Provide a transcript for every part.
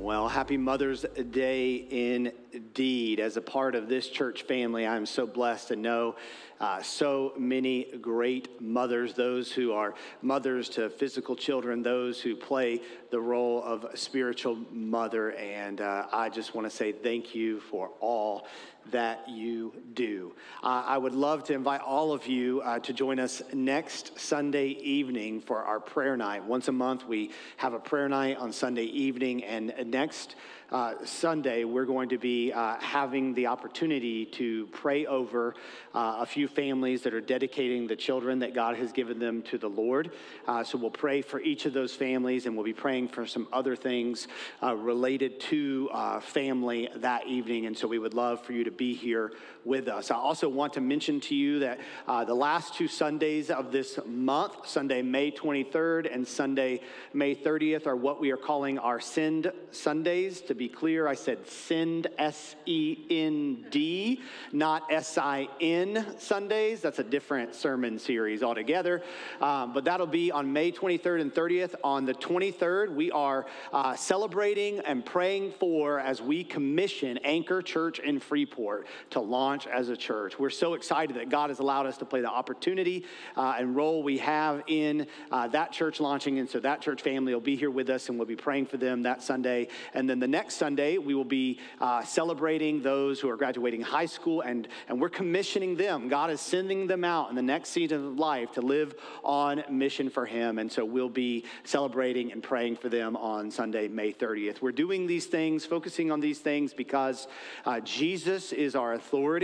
Well, happy Mother's Day indeed. As a part of this church family, I'm so blessed to know uh, so many great mothers, those who are mothers to physical children, those who play the role of spiritual mother. And uh, I just want to say thank you for all that you do. Uh, I would love to invite all of you uh, to join us next Sunday evening for our prayer night. Once a month, we have a prayer night on Sunday evening, and next uh, Sunday, we're going to be uh, having the opportunity to pray over uh, a few families that are dedicating the children that God has given them to the Lord. Uh, so we'll pray for each of those families, and we'll be praying for some other things uh, related to uh, family that evening. And so we would love for you to be here with us. I also want to mention to you that the last two Sundays of this month, Sunday, May 23rd, and Sunday, May 30th, are what we are calling our Send Sundays to be clear, I said send, S E N D, not S I N Sundays. That's a different sermon series altogether. Um, but that'll be on May 23rd and 30th. On the 23rd, we are uh, celebrating and praying for as we commission Anchor Church in Freeport to launch as a church. We're so excited that God has allowed us to play the opportunity uh, and role we have in uh, that church launching. And so that church family will be here with us and we'll be praying for them that Sunday. And then the next next Sunday, we will be uh, celebrating those who are graduating high school, and, and we're commissioning them. God is sending them out in the next season of life to live on mission for Him. And so we'll be celebrating and praying for them on Sunday, May 30th. We're doing these things, focusing on these things because uh, Jesus is our authority,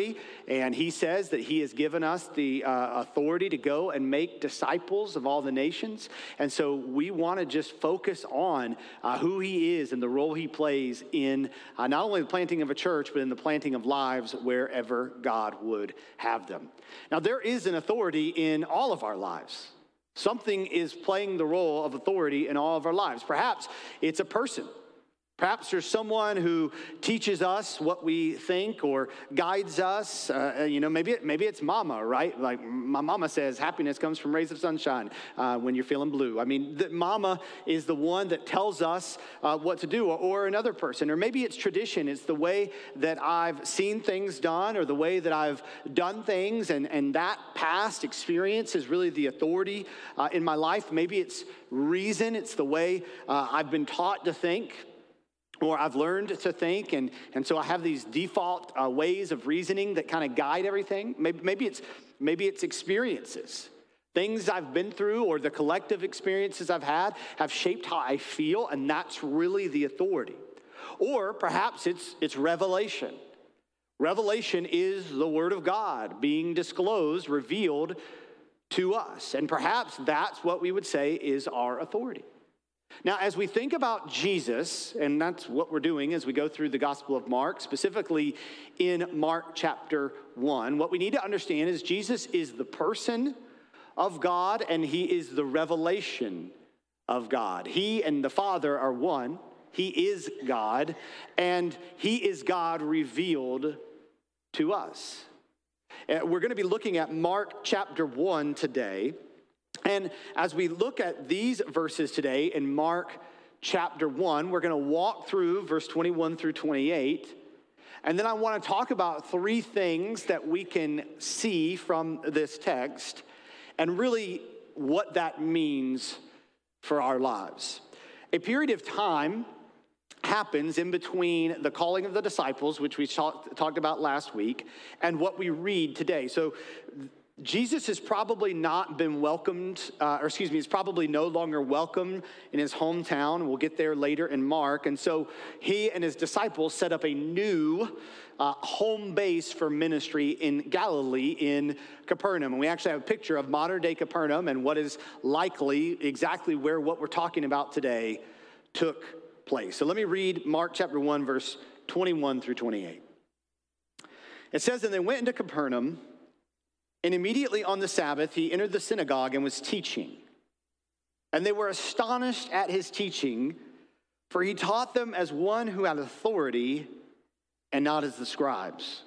and He says that He has given us the uh, authority to go and make disciples of all the nations. And so we want to just focus on uh, who He is and the role He plays in uh, not only the planting of a church, but in the planting of lives wherever God would have them. Now, there is an authority in all of our lives. Something is playing the role of authority in all of our lives. Perhaps it's a person. Perhaps there's someone who teaches us what we think or guides us. Uh, uh, you know, maybe, it, maybe it's mama, right? Like my mama says, happiness comes from rays of sunshine uh, when you're feeling blue. I mean, the, mama is the one that tells us uh, what to do, or, or another person. Or maybe it's tradition. It's the way that I've seen things done or the way that I've done things, and, and that past experience is really the authority uh, in my life. Maybe it's reason, it's the way uh, I've been taught to think or I've learned to think, and, and so I have these default uh, ways of reasoning that kind of guide everything. Maybe, maybe, it's, maybe it's experiences. Things I've been through or the collective experiences I've had have shaped how I feel, and that's really the authority. Or perhaps it's, it's revelation. Revelation is the Word of God being disclosed, revealed to us. And perhaps that's what we would say is our authority. Now, as we think about Jesus, and that's what we're doing as we go through the Gospel of Mark, specifically in Mark chapter 1, what we need to understand is Jesus is the person of God and he is the revelation of God. He and the Father are one. He is God, and he is God revealed to us. Uh, we're going to be looking at Mark chapter 1 today. And as we look at these verses today in Mark chapter 1, we're going to walk through verse 21 through 28. And then I want to talk about three things that we can see from this text and really what that means for our lives. A period of time happens in between the calling of the disciples, which we talked about last week, and what we read today. So Jesus has probably not been welcomed, uh, or excuse me, he's probably no longer welcome in his hometown. We'll get there later in Mark. And so he and his disciples set up a new uh, home base for ministry in Galilee in Capernaum. And we actually have a picture of modern day Capernaum and what is likely exactly where what we're talking about today took place. So let me read Mark chapter 1, verse 21 through 28. It says, And they went into Capernaum. And immediately on the Sabbath, he entered the synagogue and was teaching. And they were astonished at his teaching, for he taught them as one who had authority and not as the scribes.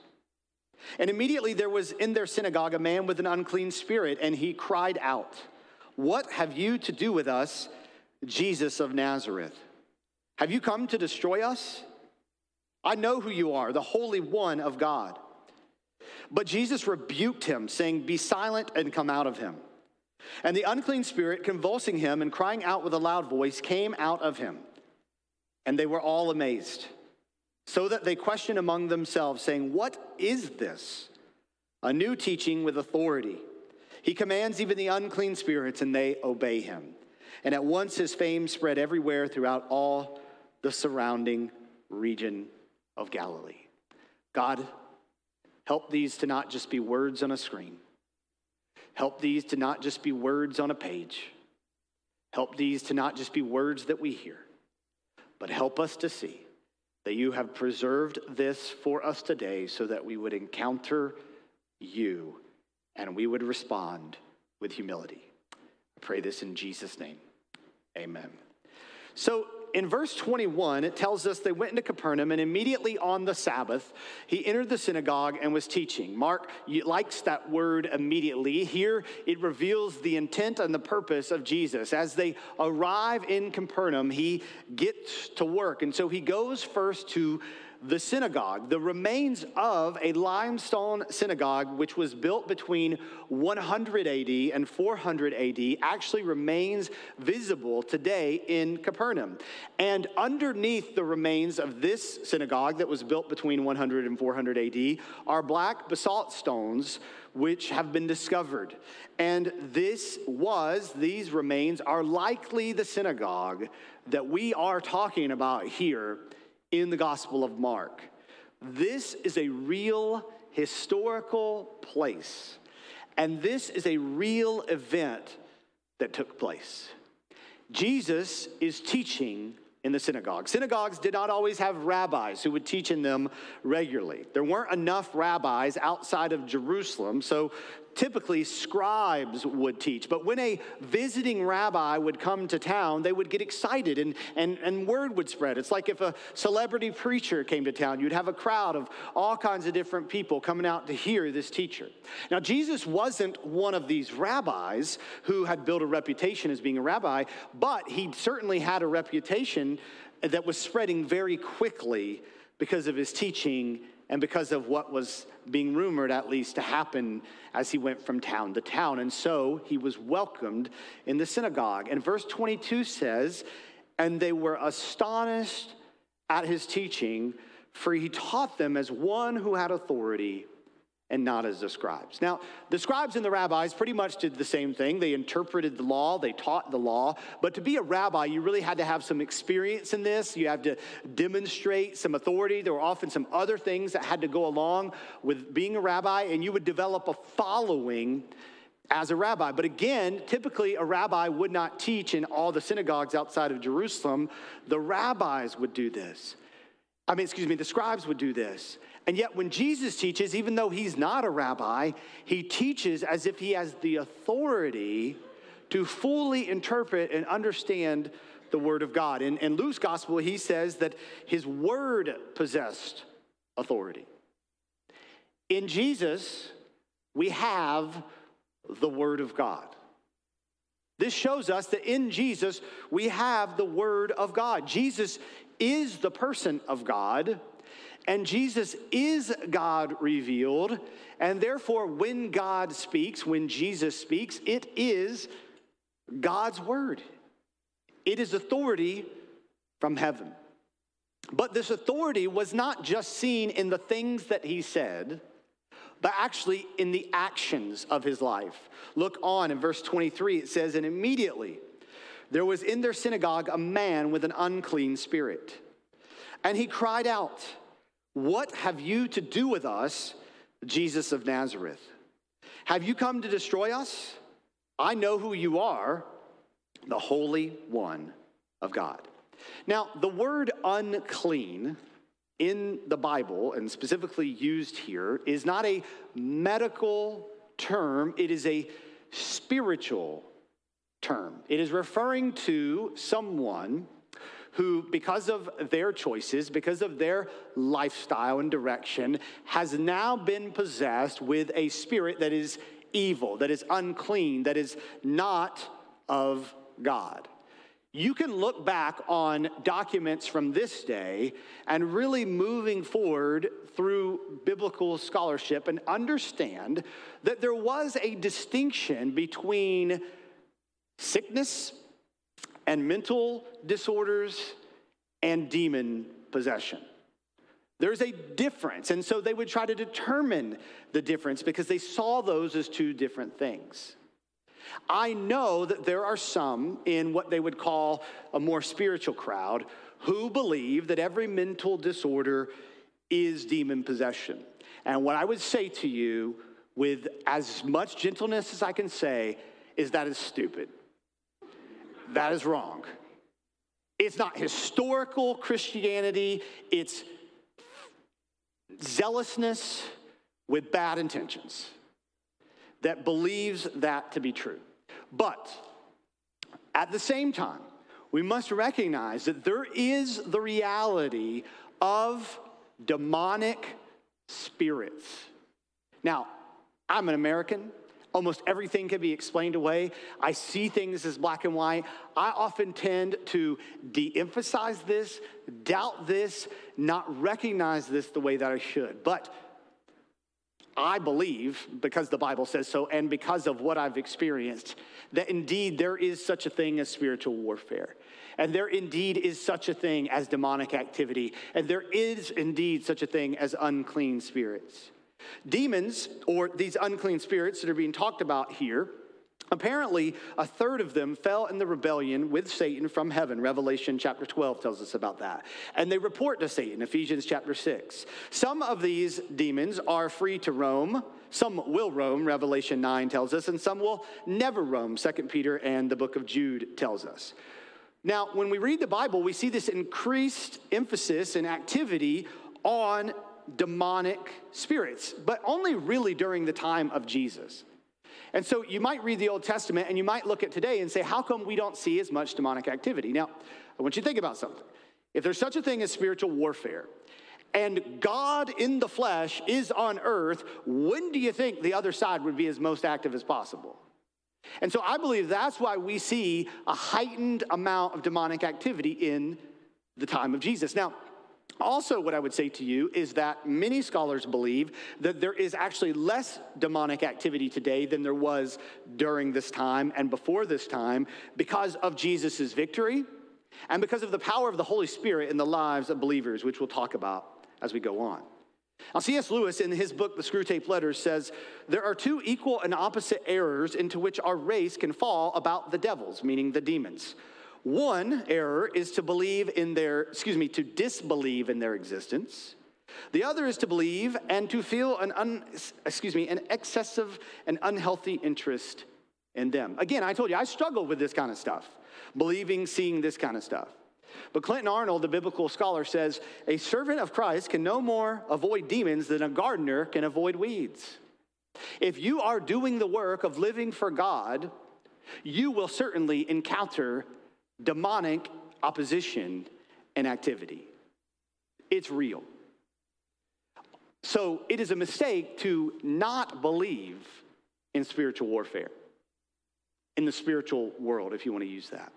And immediately there was in their synagogue a man with an unclean spirit, and he cried out, What have you to do with us, Jesus of Nazareth? Have you come to destroy us? I know who you are, the Holy One of God. But Jesus rebuked him, saying, Be silent and come out of him. And the unclean spirit, convulsing him and crying out with a loud voice, came out of him. And they were all amazed, so that they questioned among themselves, saying, What is this? A new teaching with authority. He commands even the unclean spirits, and they obey him. And at once his fame spread everywhere throughout all the surrounding region of Galilee. God, help these to not just be words on a screen Help these to not just be words on a page. Help these to not just be words that we hear, but help us to see that you have preserved this for us today so that we would encounter you and we would respond with humility. I pray this in Jesus' name. Amen. So, in verse 21, it tells us they went into Capernaum, and immediately on the Sabbath, he entered the synagogue and was teaching. Mark likes that word immediately. Here, it reveals the intent and the purpose of Jesus. As they arrive in Capernaum, he gets to work. And so he goes first to the synagogue, the remains of a limestone synagogue, which was built between 100 AD and 400 AD, actually remains visible today in Capernaum. And underneath the remains of this synagogue that was built between 100 and 400 AD are black basalt stones which have been discovered. And this was, these remains are likely the synagogue that we are talking about here in the Gospel of Mark. This is a real historical place, and this is a real event that took place. Jesus is teaching in the synagogue. Synagogues did not always have rabbis who would teach in them regularly. There weren't enough rabbis outside of Jerusalem, so typically scribes would teach. But when a visiting rabbi would come to town, they would get excited and, and, and word would spread. It's like if a celebrity preacher came to town, you'd have a crowd of all kinds of different people coming out to hear this teacher. Now, Jesus wasn't one of these rabbis who had built a reputation as being a rabbi, but he certainly had a reputation that was spreading very quickly because of his teaching and because of what was being rumored, at least, to happen as he went from town to town. And so he was welcomed in the synagogue. And verse 22 says, And they were astonished at his teaching, for he taught them as one who had authority and not as the scribes. Now, the scribes and the rabbis pretty much did the same thing. They interpreted the law, they taught the law. But to be a rabbi, you really had to have some experience in this. You have to demonstrate some authority. There were often some other things that had to go along with being a rabbi, and you would develop a following as a rabbi. But again, typically a rabbi would not teach in all the synagogues outside of Jerusalem. The rabbis would do this. I mean, excuse me, the scribes would do this. And yet, when Jesus teaches, even though he's not a rabbi, he teaches as if he has the authority to fully interpret and understand the Word of God. In, in Luke's gospel, he says that his Word possessed authority. In Jesus, we have the Word of God. This shows us that in Jesus, we have the Word of God. Jesus is the person of God. And Jesus is God revealed. And therefore, when God speaks, when Jesus speaks, it is God's word. It is authority from heaven. But this authority was not just seen in the things that he said, but actually in the actions of his life. Look on in verse 23, it says, And immediately there was in their synagogue a man with an unclean spirit. And he cried out, what have you to do with us, Jesus of Nazareth? Have you come to destroy us? I know who you are, the Holy One of God. Now, the word unclean in the Bible, and specifically used here, is not a medical term, it is a spiritual term. It is referring to someone who, because of their choices, because of their lifestyle and direction, has now been possessed with a spirit that is evil, that is unclean, that is not of God. you can look back on documents from this day and really moving forward through biblical scholarship and understand that there was a distinction between sickness and mental disorders and demon possession. There's a difference. And so they would try to determine the difference because they saw those as two different things. I know that there are some in what they would call a more spiritual crowd who believe that every mental disorder is demon possession. And what I would say to you, with as much gentleness as I can say, is that is stupid. That is wrong. It's not historical Christianity, it's zealousness with bad intentions that believes that to be true. But at the same time, we must recognize that there is the reality of demonic spirits. Now, I'm an American. Almost everything can be explained away. I see things as black and white. I often tend to de emphasize this, doubt this, not recognize this the way that I should. But I believe, because the Bible says so, and because of what I've experienced, that indeed there is such a thing as spiritual warfare. And there indeed is such a thing as demonic activity. And there is indeed such a thing as unclean spirits. Demons, or these unclean spirits that are being talked about here, Apparently, a third of them fell in the rebellion with Satan from heaven. Revelation chapter 12 tells us about that. And they report to Satan, Ephesians chapter 6. Some of these demons are free to roam. Some will roam, Revelation 9 tells us, and some will never roam, 2 Peter and the book of Jude tells us. Now, when we read the Bible, we see this increased emphasis and activity on demonic spirits, but only really during the time of Jesus. And so you might read the Old Testament and you might look at today and say, how come we don't see as much demonic activity? Now, I want you to think about something. If there's such a thing as spiritual warfare, and God in the flesh is on earth, when do you think the other side would be as most active as possible? And so I believe that's why we see a heightened amount of demonic activity in the time of Jesus. Now, also, what I would say to you is that many scholars believe that there is actually less demonic activity today than there was during this time and before this time because of Jesus' victory and because of the power of the Holy Spirit in the lives of believers, which we'll talk about as we go on. Now, C.S. Lewis, in his book, The Screwtape Letters, says there are two equal and opposite errors into which our race can fall about the devils, meaning the demons. One error is to believe in their, excuse me, to disbelieve in their existence. The other is to believe and to feel an un, excuse me, an excessive and unhealthy interest in them. Again, I told you I struggle with this kind of stuff, believing, seeing this kind of stuff. But Clinton Arnold, the biblical scholar, says a servant of Christ can no more avoid demons than a gardener can avoid weeds. If you are doing the work of living for God, you will certainly encounter demonic opposition and activity. It's real. So it is a mistake to not believe in spiritual warfare, in the spiritual world, if you want to use that.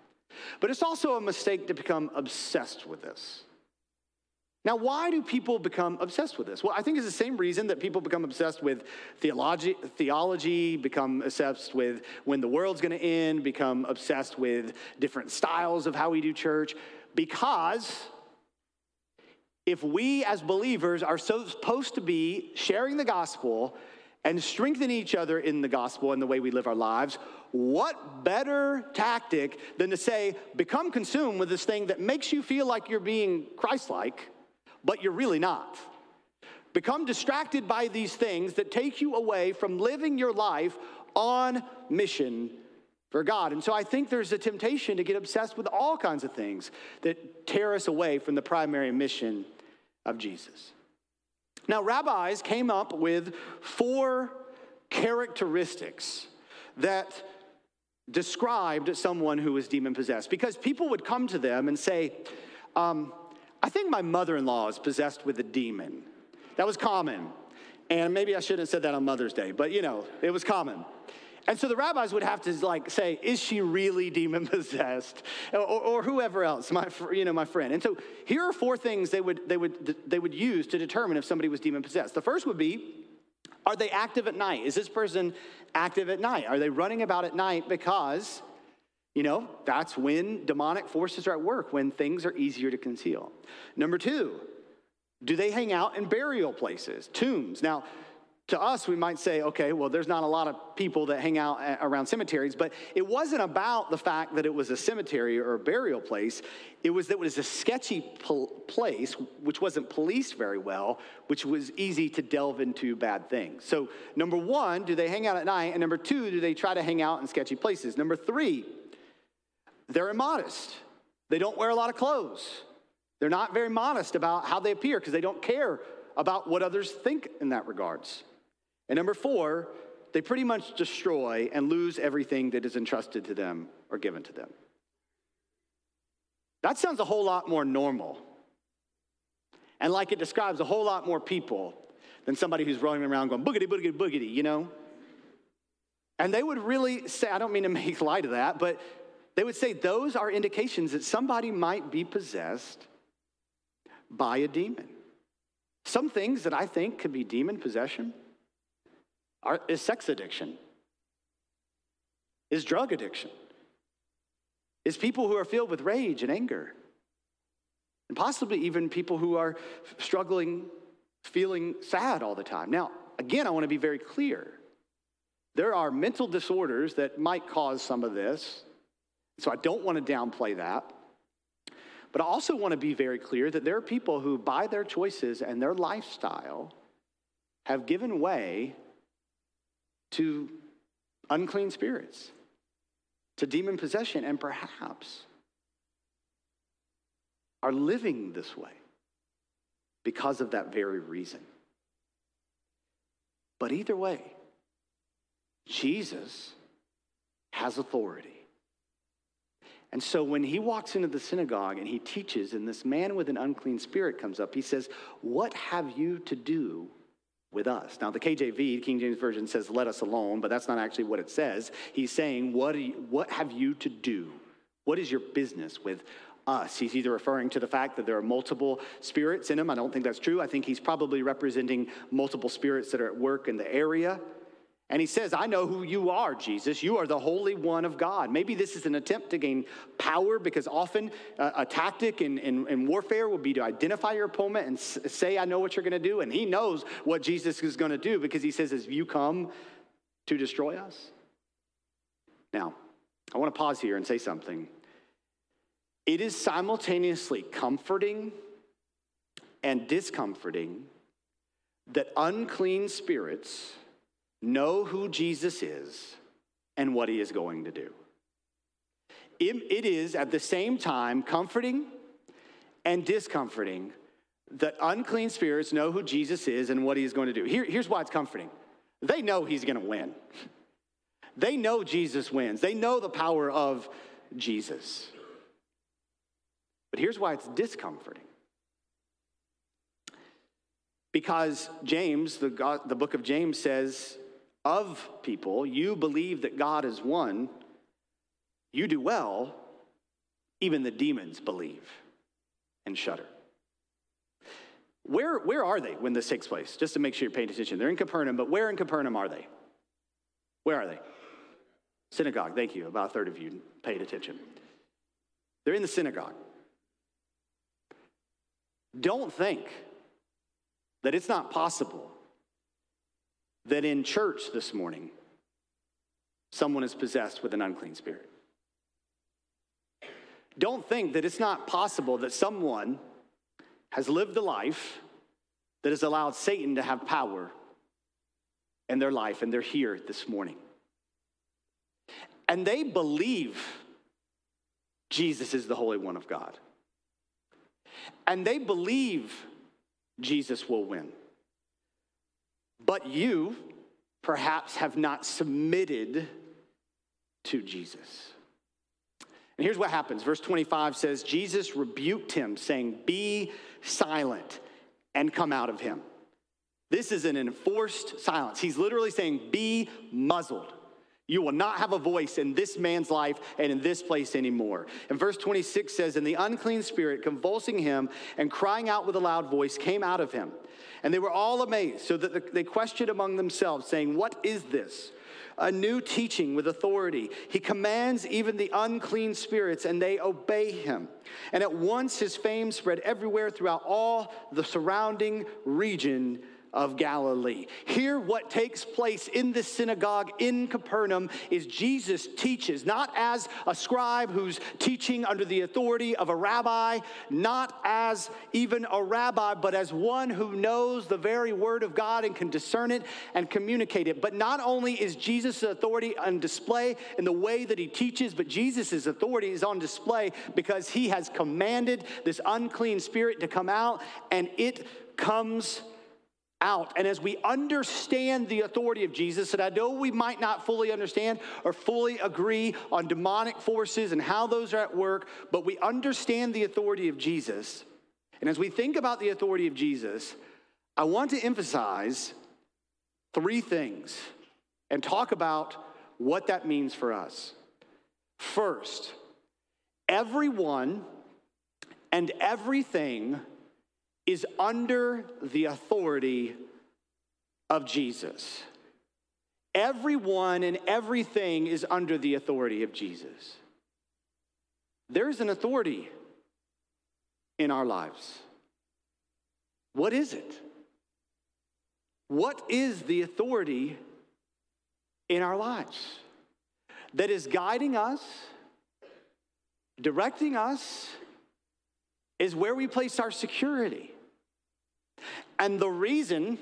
But it's also a mistake to become obsessed with this. Now, why do people become obsessed with this? Well, I think it's the same reason that people become obsessed with theology, theology become obsessed with when the world's going to end, become obsessed with different styles of how we do church, because if we as believers are supposed to be sharing the gospel and strengthening each other in the gospel and the way we live our lives, what better tactic than to say, become consumed with this thing that makes you feel like you're being Christ like? But you're really not. Become distracted by these things that take you away from living your life on mission for God. And so I think there's a temptation to get obsessed with all kinds of things that tear us away from the primary mission of Jesus. Now, rabbis came up with four characteristics that described someone who was demon possessed because people would come to them and say, um, I think my mother in law is possessed with a demon. That was common. And maybe I shouldn't have said that on Mother's Day, but you know, it was common. And so the rabbis would have to like say, is she really demon possessed? Or, or, whoever else, my, you know, my friend. And so here are four things they would, they, would, they would use to determine if somebody was demon possessed. The first would be, are they active at night? Is this person active at night? Are they running about at night because, you know, that's when demonic forces are at work, when things are easier to conceal. Number two, do they hang out in burial places, tombs? Now, to us, we might say, okay, well, there's not a lot of people that hang out uh, around cemeteries, but it wasn't about the fact that it was a cemetery or a burial place. It was that it was a sketchy place, which wasn't policed very well, which was easy to delve into bad things. So, number one, do they hang out at night? And number two, do they try to hang out in sketchy places? Number three, they're immodest. They don't wear a lot of clothes. They're not very modest about how they appear because they don't care about what others think in that regards. And number four, they pretty much destroy and lose everything that is entrusted to them or given to them. That sounds a whole lot more normal. And like it describes a whole lot more people than somebody who's running around going boogity, boogity, boogity, you know? And they would really say, I don't mean to make light of that, but they would say those are indications that somebody might be possessed by a demon. Some things that I think could be demon possession are, is sex addiction, is drug addiction, is people who are filled with rage and anger, and possibly even people who are struggling, feeling sad all the time. Now, again, I want to be very clear. There are mental disorders that might cause some of this, so I don't want to downplay that. But I also want to be very clear that there are people who, by their choices and their lifestyle, have given way to unclean spirits, to demon possession, and perhaps are living this way because of that very reason. But either way, Jesus has authority. And so when he walks into the synagogue and he teaches, and this man with an unclean spirit comes up, he says, What have you to do with us? Now, the KJV, King James Version, says, Let us alone, but that's not actually what it says. He's saying, What, you, what have you to do? What is your business with us. He's either referring to the fact that there are multiple spirits in him. I don't think that's true. I think he's probably representing multiple spirits that are at work in the area. And he says, I know who you are, Jesus. You are the Holy One of God. Maybe this is an attempt to gain power because often uh, a tactic in, in, in, warfare would be to identify your opponent and s- say, I know what you're going to do. And he knows what Jesus is going to do because he says, As you come to destroy us. Now, I want to pause here and say something. It is simultaneously comforting and discomforting that unclean spirits know who Jesus is and what he is going to do. it is at the same time comforting and discomforting that unclean spirits know who Jesus is and what he is going to do. Here, here's why it's comforting they know he's going to win. They know Jesus wins, they know the power of Jesus. But here's why it's discomforting because James, the, God, the book of James says, of people, you believe that God is one, you do well, even the demons believe and shudder. Where, where are they when this takes place? Just to make sure you're paying attention. They're in Capernaum, but where in Capernaum are they? Where are they? Synagogue, thank you. About a third of you paid attention. They're in the synagogue. Don't think that it's not possible that in church this morning, someone is possessed with an unclean spirit. Don't think that it's not possible that someone has lived a life that has allowed Satan to have power in their life, and they're here this morning. And they believe Jesus is the Holy One of God. And they believe Jesus will win. But you perhaps have not submitted to Jesus. And here's what happens. Verse 25 says, Jesus rebuked him, saying, Be silent and come out of him. This is an enforced silence. He's literally saying, Be muzzled. You will not have a voice in this man's life and in this place anymore. And verse 26 says, And the unclean spirit, convulsing him and crying out with a loud voice, came out of him. And they were all amazed, so that they questioned among themselves, saying, What is this? A new teaching with authority. He commands even the unclean spirits, and they obey him. And at once his fame spread everywhere throughout all the surrounding region of Galilee. Here, what takes place in this synagogue in Capernaum is Jesus teaches, not as a scribe who's teaching under the authority of a rabbi, not as even a rabbi, but as one who knows the very word of God and can discern it and communicate it. But not only is Jesus' authority on display in the way that he teaches, but Jesus' authority is on display because he has commanded this unclean spirit to come out and it comes out. And as we understand the authority of Jesus, and I know we might not fully understand or fully agree on demonic forces and how those are at work, but we understand the authority of Jesus. And as we think about the authority of Jesus, I want to emphasize three things and talk about what that means for us. First, everyone and everything is under the authority of Jesus. Everyone and everything is under the authority of Jesus. There's an authority in our lives. What is it? What is the authority in our lives that is guiding us, directing us, is where we place our security. And the reason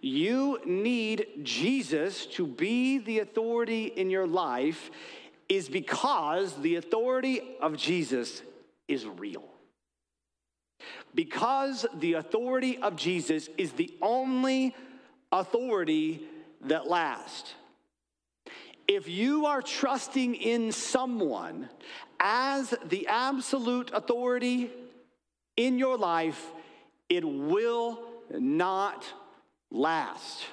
you need Jesus to be the authority in your life is because the authority of Jesus is real. Because the authority of Jesus is the only authority that lasts. If you are trusting in someone as the absolute authority in your life, it will not last.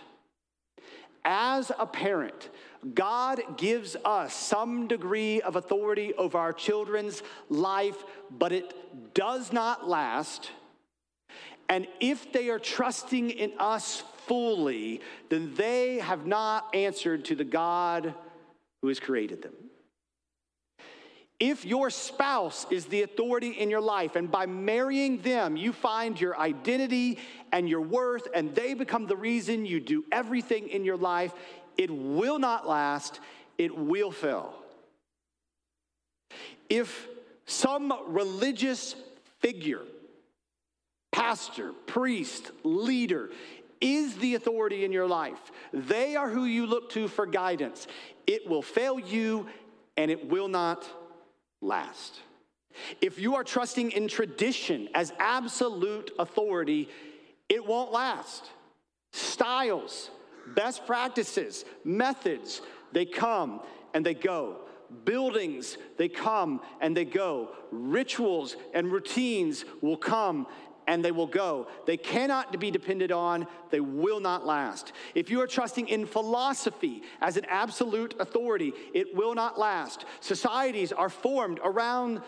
As a parent, God gives us some degree of authority over our children's life, but it does not last. And if they are trusting in us fully, then they have not answered to the God who has created them. If your spouse is the authority in your life, and by marrying them, you find your identity and your worth, and they become the reason you do everything in your life, it will not last, it will fail. If some religious figure, pastor, priest, leader, is the authority in your life, they are who you look to for guidance, it will fail you and it will not last. If you are trusting in tradition as absolute authority, it won't last. Styles, best practices, methods, they come and they go. Buildings, they come and they go. Rituals and routines will come and they will go. They cannot be depended on, they will not last. If you are trusting in philosophy as an absolute authority, it will not last. Societies are formed around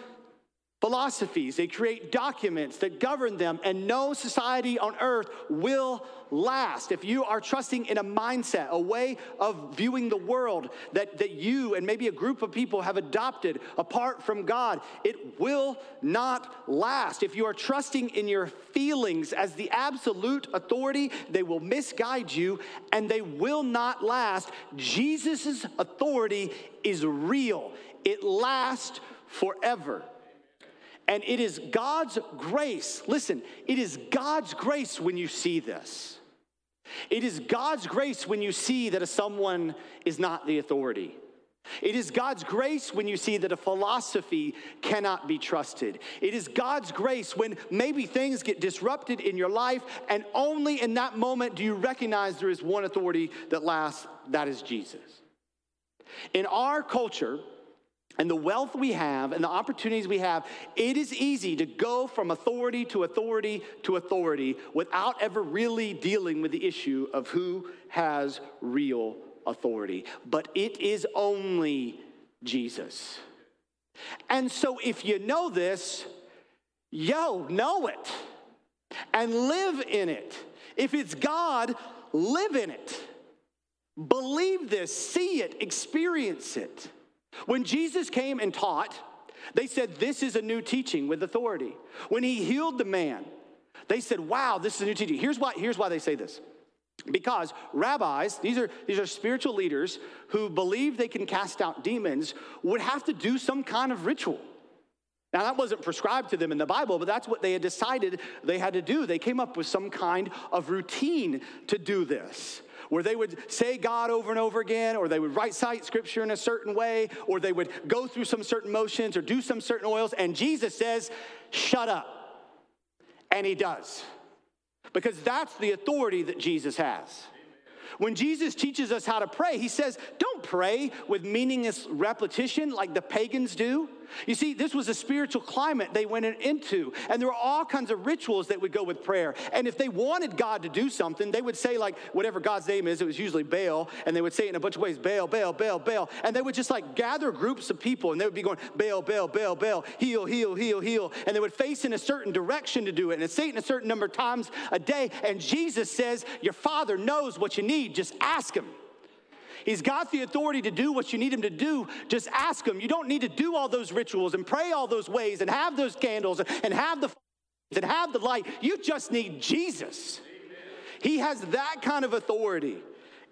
philosophies, they create documents that govern them, and no society on earth will last. If you are trusting in a mindset, a way of viewing the world that, that you and maybe a group of people have adopted apart from God, it will not last. If you are trusting in your feelings as the absolute authority, they will misguide you and they will not last. Jesus' authority is real, it lasts forever. And it is God's grace. Listen, it is God's grace when you see this. It is God's grace when you see that a someone is not the authority. It is God's grace when you see that a philosophy cannot be trusted. It is God's grace when maybe things get disrupted in your life, and only in that moment do you recognize there is one authority that lasts that is Jesus. In our culture, and the wealth we have and the opportunities we have, it is easy to go from authority to authority to authority without ever really dealing with the issue of who has real authority, but it is only Jesus. And so if you know this, yo, know it and live in it. If it's God, live in it. Believe this, see it, experience it. When Jesus came and taught, they said, This is a new teaching with authority. When he healed the man, they said, Wow, this is a new teaching. Here's why, here's why they say this. Because rabbis, these are, these are spiritual leaders who believe they can cast out demons, would have to do some kind of ritual. Now, that wasn't prescribed to them in the Bible, but that's what they had decided they had to do. They came up with some kind of routine to do this, where they would say God over and over again, or they would write cite scripture in a certain way, or they would go through some certain motions or do some certain oils. And Jesus says, Shut up. And he does, because that's the authority that Jesus has. When Jesus teaches us how to pray, he says, don't pray with meaningless repetition like the pagans do. You see, this was a spiritual climate they went into, and there were all kinds of rituals that would go with prayer. And if they wanted God to do something, they would say, like, whatever God's name is, it was usually Baal, and they would say it in a bunch of ways Baal, Baal, Baal, Baal. And they would just like gather groups of people, and they would be going, Baal, Baal, Baal, Baal, heal, heal, heal, heal. And they would face in a certain direction to do it, and say it in a certain number of times a day. And Jesus says, Your Father knows what you need, just ask Him. He's got the authority to do what you need him to do. Just ask him. You don't need to do all those rituals and pray all those ways and have those candles and have the and have the light. You just need Jesus. He has that kind of authority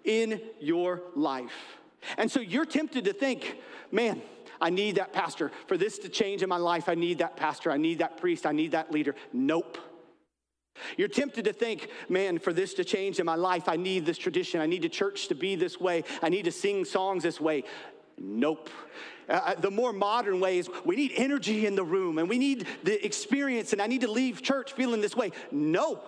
in your life. And so you're tempted to think, man, I need that pastor. For this to change in my life, I need that pastor. I need that priest. I need that leader. Nope. You're tempted to think, man, for this to change in my life, I need this tradition. I need the church to be this way. I need to sing songs this way. Nope. Uh, uh, the more modern way is we need energy in the room and we need the experience, and I need to leave church feeling this way. No.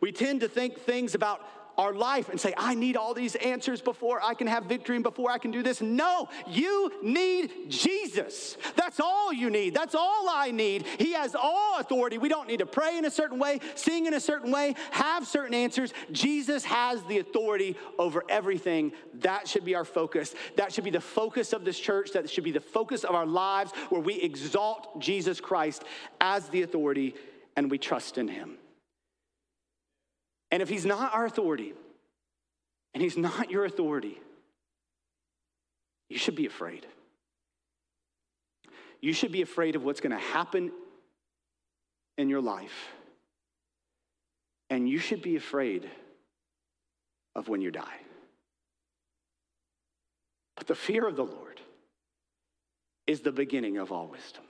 We tend to think things about our life and say, I need all these answers before I can have victory and before I can do this. No, you need Jesus. That's all you need. That's all I need. He has all authority. We don't need to pray in a certain way, sing in a certain way, have certain answers. Jesus has the authority over everything. That should be our focus. That should be the focus of this church. That should be the focus of our lives where we exalt Jesus Christ as the authority and we trust in him. And if he's not our authority, and he's not your authority, you should be afraid. You should be afraid of what's going to happen in your life. And you should be afraid of when you die. But the fear of the Lord is the beginning of all wisdom.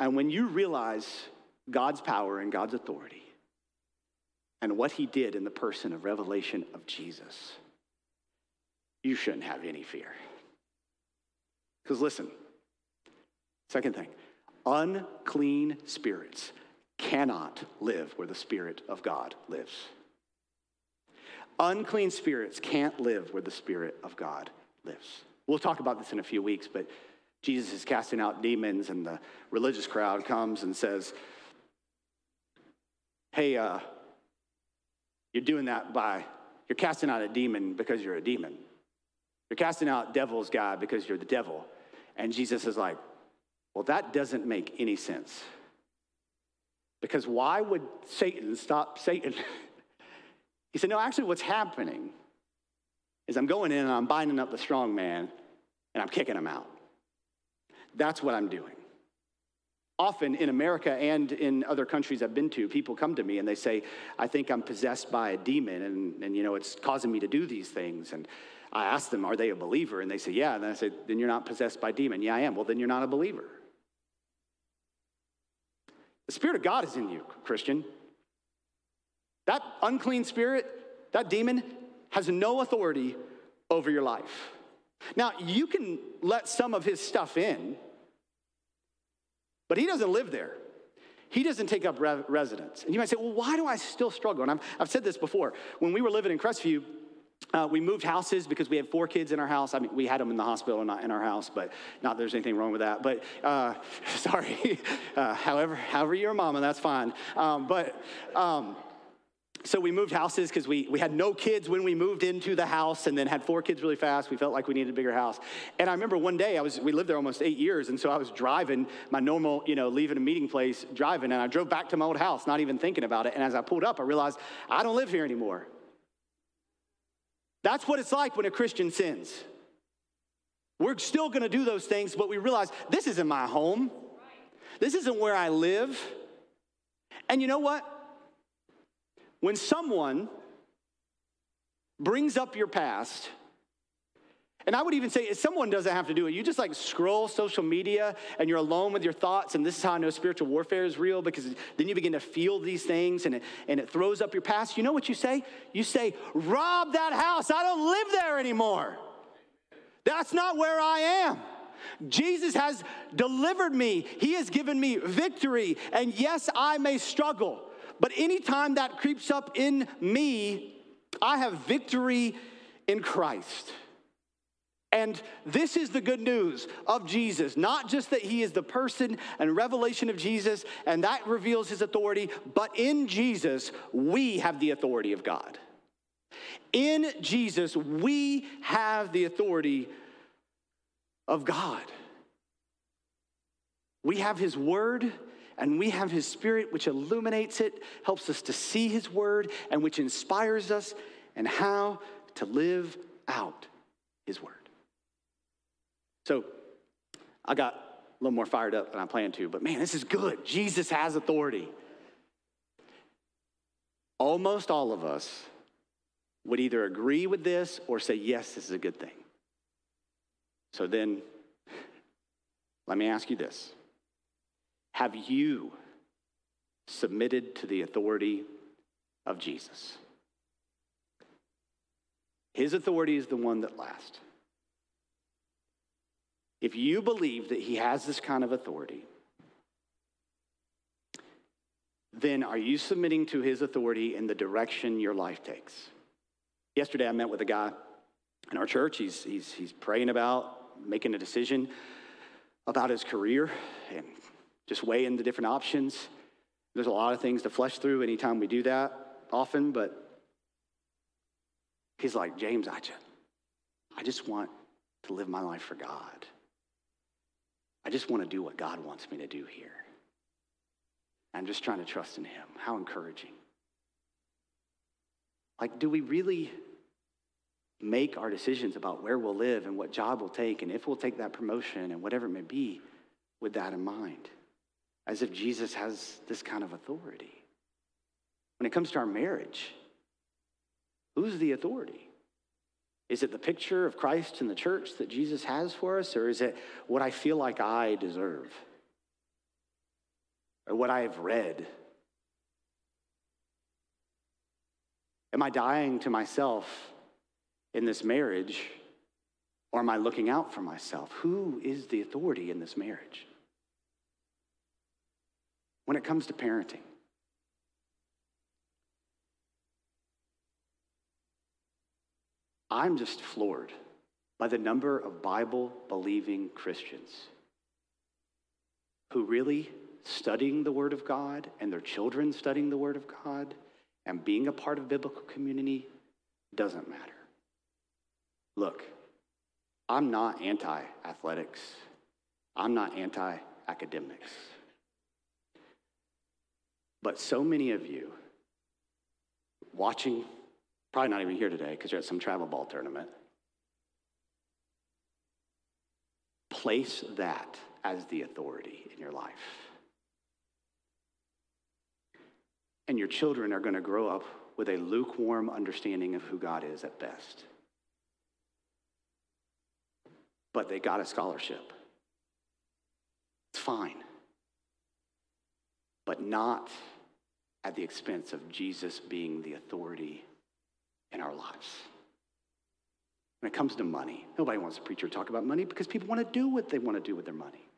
And when you realize God's power and God's authority, and what he did in the person of revelation of Jesus, you shouldn't have any fear. Because listen, second thing, unclean spirits cannot live where the Spirit of God lives. Unclean spirits can't live where the Spirit of God lives. We'll talk about this in a few weeks, but Jesus is casting out demons, and the religious crowd comes and says, Hey, uh, you're doing that by, you're casting out a demon because you're a demon. You're casting out devil's God because you're the devil. And Jesus is like, well, that doesn't make any sense. Because why would Satan stop Satan? he said, no, actually, what's happening is I'm going in and I'm binding up the strong man and I'm kicking him out. That's what I'm doing. Often in America and in other countries I've been to, people come to me and they say, I think I'm possessed by a demon and, and you know, it's causing me to do these things. And I ask them, are they a believer? And they say, yeah. And then I say, then you're not possessed by demon. Yeah, I am. Well, then you're not a believer. The Spirit of God is in you, Christian. That unclean spirit, that demon, has no authority over your life. Now, you can let some of his stuff in, but he doesn't live there. He doesn't take up re- residence. And you might say, well, why do I still struggle? And I've, I've said this before. When we were living in Crestview, uh, we moved houses because we had four kids in our house. I mean, we had them in the hospital not in our house, but not there's anything wrong with that. But uh, sorry, uh, however, however you're a mama, that's fine. Um, but um, so we moved houses because we, we had no kids when we moved into the house and then had four kids really fast. We felt like we needed a bigger house. And I remember one day I was, we lived there almost eight years. And so I was driving my normal, you know, leaving a meeting place, driving, and I drove back to my old house, not even thinking about it. And as I pulled up, I realized I don't live here anymore. That's what it's like when a Christian sins. We're still gonna do those things, but we realize this isn't my home. This isn't where I live. And you know what? When someone brings up your past, and I would even say someone doesn't have to do it. You just like scroll social media and you're alone with your thoughts. And this is how I know spiritual warfare is real because then you begin to feel these things and it, and it throws up your past. You know what you say? You say, Rob that house. I don't live there anymore. That's not where I am. Jesus has delivered me, He has given me victory. And yes, I may struggle, but anytime that creeps up in me, I have victory in Christ. And this is the good news of Jesus. Not just that he is the person and revelation of Jesus, and that reveals his authority, but in Jesus, we have the authority of God. In Jesus, we have the authority of God. We have His Word and we have His Spirit, which illuminates it, helps us to see His Word, and which inspires us and how to live out His Word. So I got a little more fired up than I planned to, but man, this is good. Jesus has authority. Almost all of us would either agree with this or say, yes, this is a good thing. So then, let me ask you this Have you submitted to the authority of Jesus? His authority is the one that lasts. If you believe that he has this kind of authority, then are you submitting to his authority in the direction your life takes? Yesterday, I met with a guy in our church. He's, he's, he's praying about making a decision about his career and just weighing the different options. There's a lot of things to flesh through anytime we do that often, but he's like, James, I just, I just want to live my life for God. I just want to do what God wants me to do here. I'm just trying to trust in Him. How encouraging. Like, do we really make our decisions about where we'll live and what job we'll take and if we'll take that promotion and whatever it may be with that in mind, as if Jesus has this kind of authority. When it comes to our marriage, who's the authority? Is it the picture of Christ and the church that Jesus has for us, or is it what I feel like I deserve? Or what I have read? Am I dying to myself in this marriage, or am I looking out for myself? Who is the authority in this marriage? When it comes to parenting, I'm just floored by the number of Bible believing Christians who really studying the Word of God and their children studying the Word of God and being a part of biblical community doesn't matter. Look, I'm not anti athletics, I'm not anti academics. But so many of you watching, probably not even here today because you're at some travel ball tournament, place that as the authority in your life. And your children are going to grow up with a lukewarm understanding of who God is at best but they got a scholarship. It's fine. But not at the expense of Jesus being the authority in our lives. When it comes to money, nobody wants a preacher to talk about money because people want to do what they want to do with their money.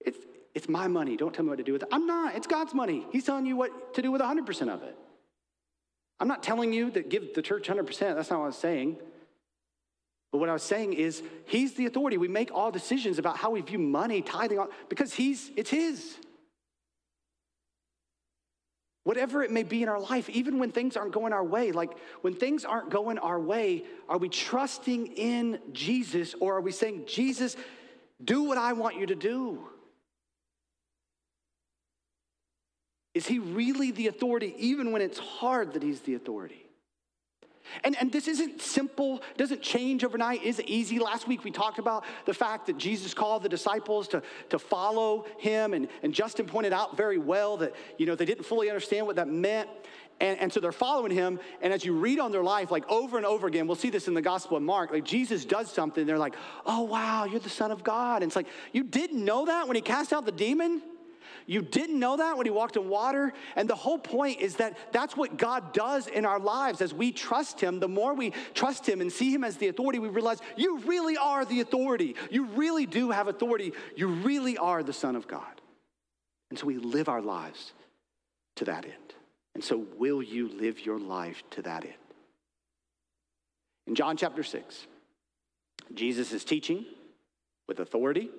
It's, it's my money. Don't tell me what to do with it. I'm not. It's God's money. He's telling you what to do with 100% of it. I'm not telling you that give the church 100%. That's not what I was saying. But what I was saying is, he's the authority. We make all decisions about how we view money, tithing, because he's, it's his. Whatever it may be in our life, even when things aren't going our way, like when things aren't going our way, are we trusting in Jesus or are we saying, Jesus, do what I want you to do? Is he really the authority, even when it's hard that he's the authority? And, and this isn't simple, doesn't change overnight, isn't easy. Last week we talked about the fact that Jesus called the disciples to, to follow him, and, and Justin pointed out very well that you know they didn't fully understand what that meant. And, and so they're following him, and as you read on their life, like over and over again, we'll see this in the Gospel of Mark, like Jesus does something, they're like, oh wow, you're the Son of God. And it's like, you didn't know that when he cast out the demon? You didn't know that when he walked in water. And the whole point is that that's what God does in our lives as we trust him. The more we trust him and see him as the authority, we realize you really are the authority. You really do have authority. You really are the Son of God. And so we live our lives to that end. And so, will you live your life to that end? In John chapter 6, Jesus is teaching with authority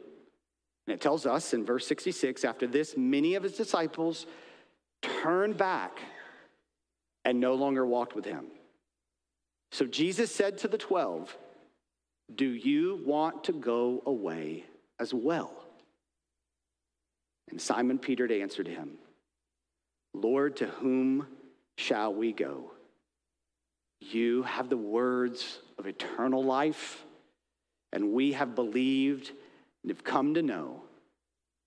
and it tells us in verse 66 after this, many of his disciples turned back and no longer walked with him. So Jesus said to the 12, Do you want to go away as well? And Simon Peter answered him, Lord, to whom shall we go? You have the words of eternal life, and we have believed and have come to know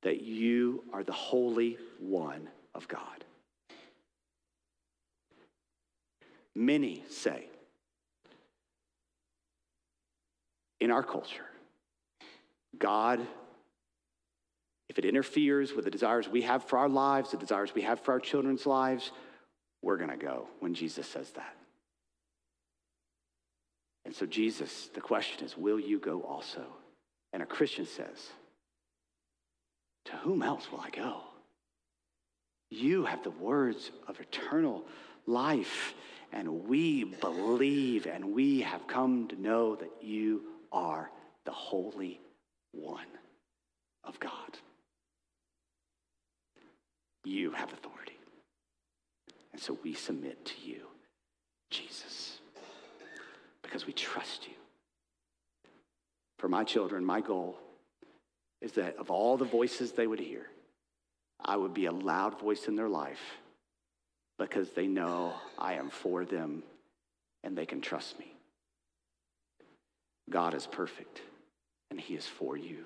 that you are the Holy One of God. Many say in our culture, God, if it interferes with the desires we have for our lives, the desires we have for our children's lives, we're going to go when Jesus says that. And so, Jesus, the question is, will you go also? And a Christian says, To whom else will I go? You have the words of eternal life, and we believe and we have come to know that you are the Holy One of God. You have authority. And so we submit to you, Jesus, because we trust you. For my children, my goal is that of all the voices they would hear, I would be a loud voice in their life because they know I am for them and they can trust me. God is perfect and He is for you,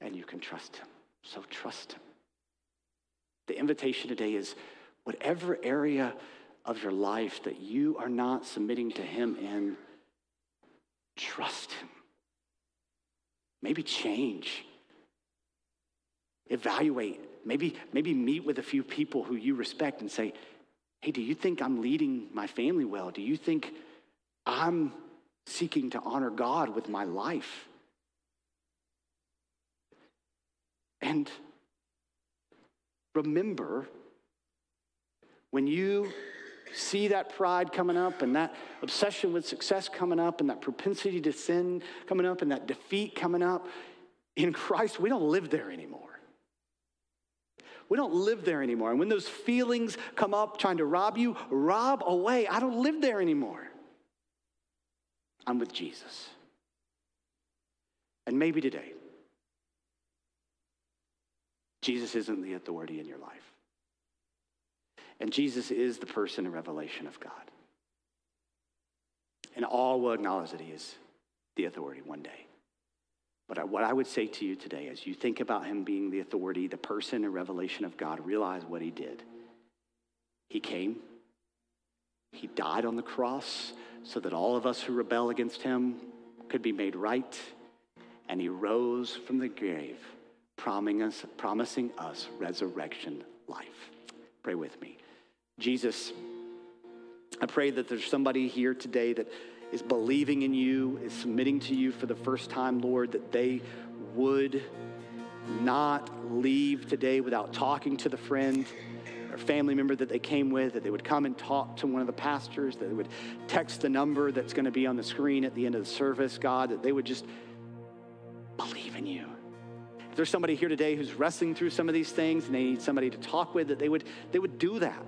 and you can trust Him. So trust Him. The invitation today is whatever area of your life that you are not submitting to Him in, trust Him. Maybe change. Evaluate. Maybe, maybe meet with a few people who you respect and say, hey, do you think I'm leading my family well? Do you think I'm seeking to honor God with my life? And remember, when you see that pride coming up and that obsession with success coming up and that propensity to sin coming up and that defeat coming up, in Christ, we don't live there anymore. We don't live there anymore. And when those feelings come up trying to rob you, rob away. I don't live there anymore. I'm with Jesus. And maybe today, Jesus isn't the authority in your life. And Jesus is the person and revelation of God. And all will acknowledge that he is the authority one day. But what I would say to you today, as you think about him being the authority, the person and revelation of God, realize what he did. He came, he died on the cross so that all of us who rebel against him could be made right. And he rose from the grave, promising us, promising us resurrection life. Pray with me. Jesus, I pray that there's somebody here today that is believing in you, is submitting to you for the first time, Lord, that they would not leave today without talking to the friend or family member that they came with, that they would come and talk to one of the pastors, that they would text the number that's going to be on the screen at the end of the service, God, that they would just believe in you. If there's somebody here today who's wrestling through some of these things and they need somebody to talk with, that they would, they would do that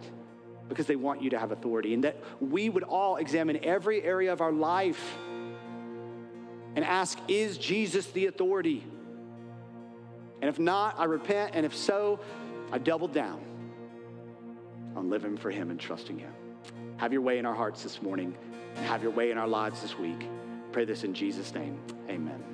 because they want you to have authority. And that we would all examine every area of our life and ask, is Jesus the authority? And if not, I repent. And if so, I double down on living for Him and trusting Him. Have your way in our hearts this morning and have your way in our lives this week. Pray this in Jesus' name. Amen.